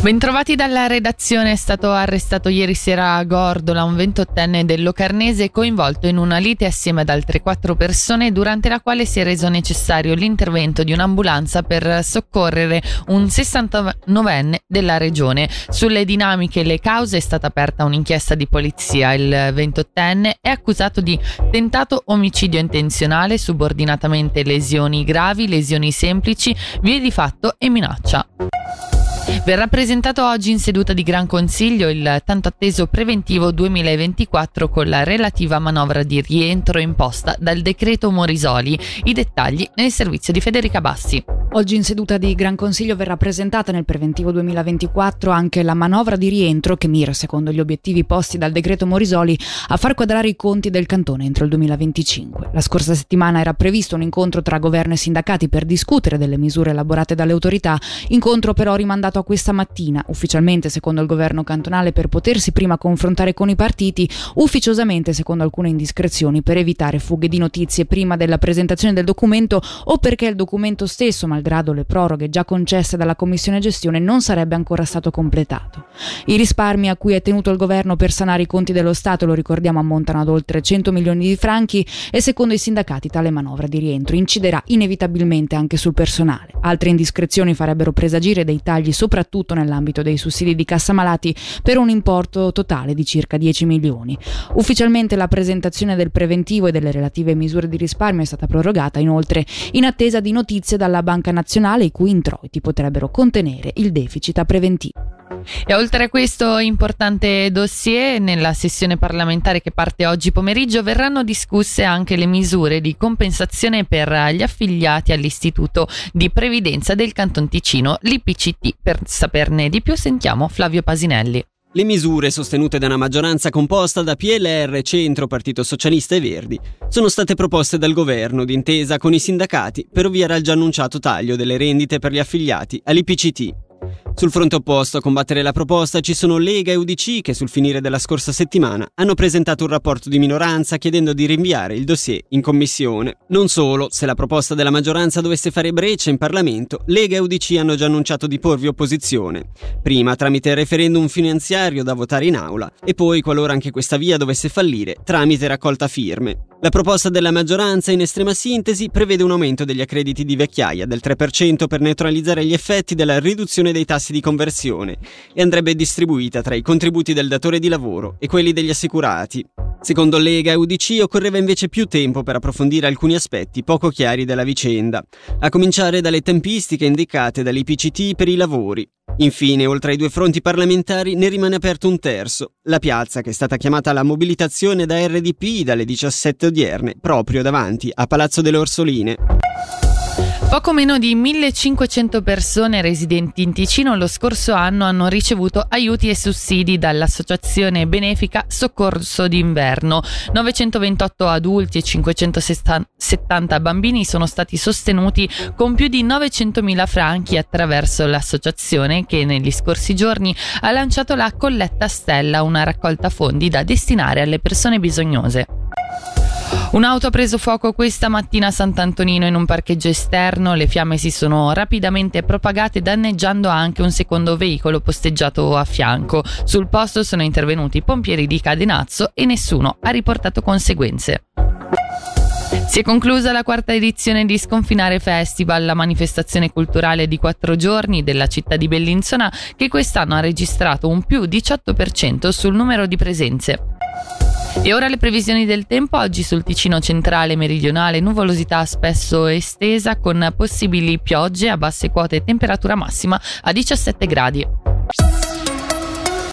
Bentrovati dalla redazione, è stato arrestato ieri sera a Gordola un ventottenne del Locarnese coinvolto in una lite assieme ad altre quattro persone durante la quale si è reso necessario l'intervento di un'ambulanza per soccorrere un 69enne della regione. Sulle dinamiche e le cause è stata aperta un'inchiesta di polizia. Il ventottenne è accusato di tentato omicidio intenzionale, subordinatamente lesioni gravi, lesioni semplici, vie di fatto e minaccia. Verrà presentato oggi in seduta di Gran Consiglio il tanto atteso preventivo 2024 con la relativa manovra di rientro imposta dal decreto Morisoli. I dettagli nel servizio di Federica Bassi. Oggi in seduta di Gran Consiglio verrà presentata nel preventivo 2024 anche la manovra di rientro che mira, secondo gli obiettivi posti dal decreto Morisoli, a far quadrare i conti del cantone entro il 2025. La scorsa settimana era previsto un incontro tra governo e sindacati per discutere delle misure elaborate dalle autorità, incontro però rimandato a questa mattina, ufficialmente secondo il governo cantonale per potersi prima confrontare con i partiti, ufficiosamente secondo alcune indiscrezioni per evitare fughe di notizie prima della presentazione del documento o perché il documento stesso, malgrado le proroghe già concesse dalla Commissione Gestione, non sarebbe ancora stato completato. I risparmi a cui è tenuto il governo per sanare i conti dello Stato, lo ricordiamo, ammontano ad oltre 100 milioni di franchi e secondo i sindacati tale manovra di rientro inciderà inevitabilmente anche sul personale. Altre indiscrezioni farebbero presagire dei tagli soprattutto nell'ambito dei sussidi di cassa malati per un importo totale di circa 10 milioni. Ufficialmente la presentazione del preventivo e delle relative misure di risparmio è stata prorogata inoltre in attesa di notizie dalla Banca Nazionale i cui introiti potrebbero contenere il deficit a preventivo. E oltre a questo importante dossier, nella sessione parlamentare che parte oggi pomeriggio verranno discusse anche le misure di compensazione per gli affiliati all'Istituto di Previdenza del Canton Ticino, l'IPCT. Per saperne di più sentiamo Flavio Pasinelli. Le misure sostenute da una maggioranza composta da PLR, Centro, Partito Socialista e Verdi sono state proposte dal governo d'intesa con i sindacati per ovviare al già annunciato taglio delle rendite per gli affiliati all'IPCT sul fronte opposto a combattere la proposta ci sono Lega e UDC che sul finire della scorsa settimana hanno presentato un rapporto di minoranza chiedendo di rinviare il dossier in commissione. Non solo, se la proposta della maggioranza dovesse fare breccia in Parlamento, Lega e UDC hanno già annunciato di porvi opposizione. Prima tramite referendum finanziario da votare in aula e poi, qualora anche questa via dovesse fallire, tramite raccolta firme. La proposta della maggioranza, in estrema sintesi, prevede un aumento degli accrediti di vecchiaia del 3% per neutralizzare gli effetti della riduzione dei tassi di conversione e andrebbe distribuita tra i contributi del datore di lavoro e quelli degli assicurati. Secondo Lega e UDC occorreva invece più tempo per approfondire alcuni aspetti poco chiari della vicenda, a cominciare dalle tempistiche indicate dall'IPCT per i lavori. Infine, oltre ai due fronti parlamentari, ne rimane aperto un terzo, la piazza che è stata chiamata alla mobilitazione da RDP dalle 17 odierne, proprio davanti a Palazzo delle Orsoline. Poco meno di 1500 persone residenti in Ticino lo scorso anno hanno ricevuto aiuti e sussidi dall'associazione benefica Soccorso d'inverno. 928 adulti e 570 bambini sono stati sostenuti con più di 900.000 franchi attraverso l'associazione che negli scorsi giorni ha lanciato la Colletta Stella, una raccolta fondi da destinare alle persone bisognose. Un'auto ha preso fuoco questa mattina a Sant'Antonino in un parcheggio esterno, le fiamme si sono rapidamente propagate danneggiando anche un secondo veicolo posteggiato a fianco. Sul posto sono intervenuti i pompieri di Cadenazzo e nessuno ha riportato conseguenze. Si è conclusa la quarta edizione di Sconfinare Festival, la manifestazione culturale di quattro giorni della città di Bellinzona che quest'anno ha registrato un più 18% sul numero di presenze. E ora le previsioni del tempo, oggi sul Ticino centrale meridionale, nuvolosità spesso estesa con possibili piogge a basse quote e temperatura massima a 17 gradi.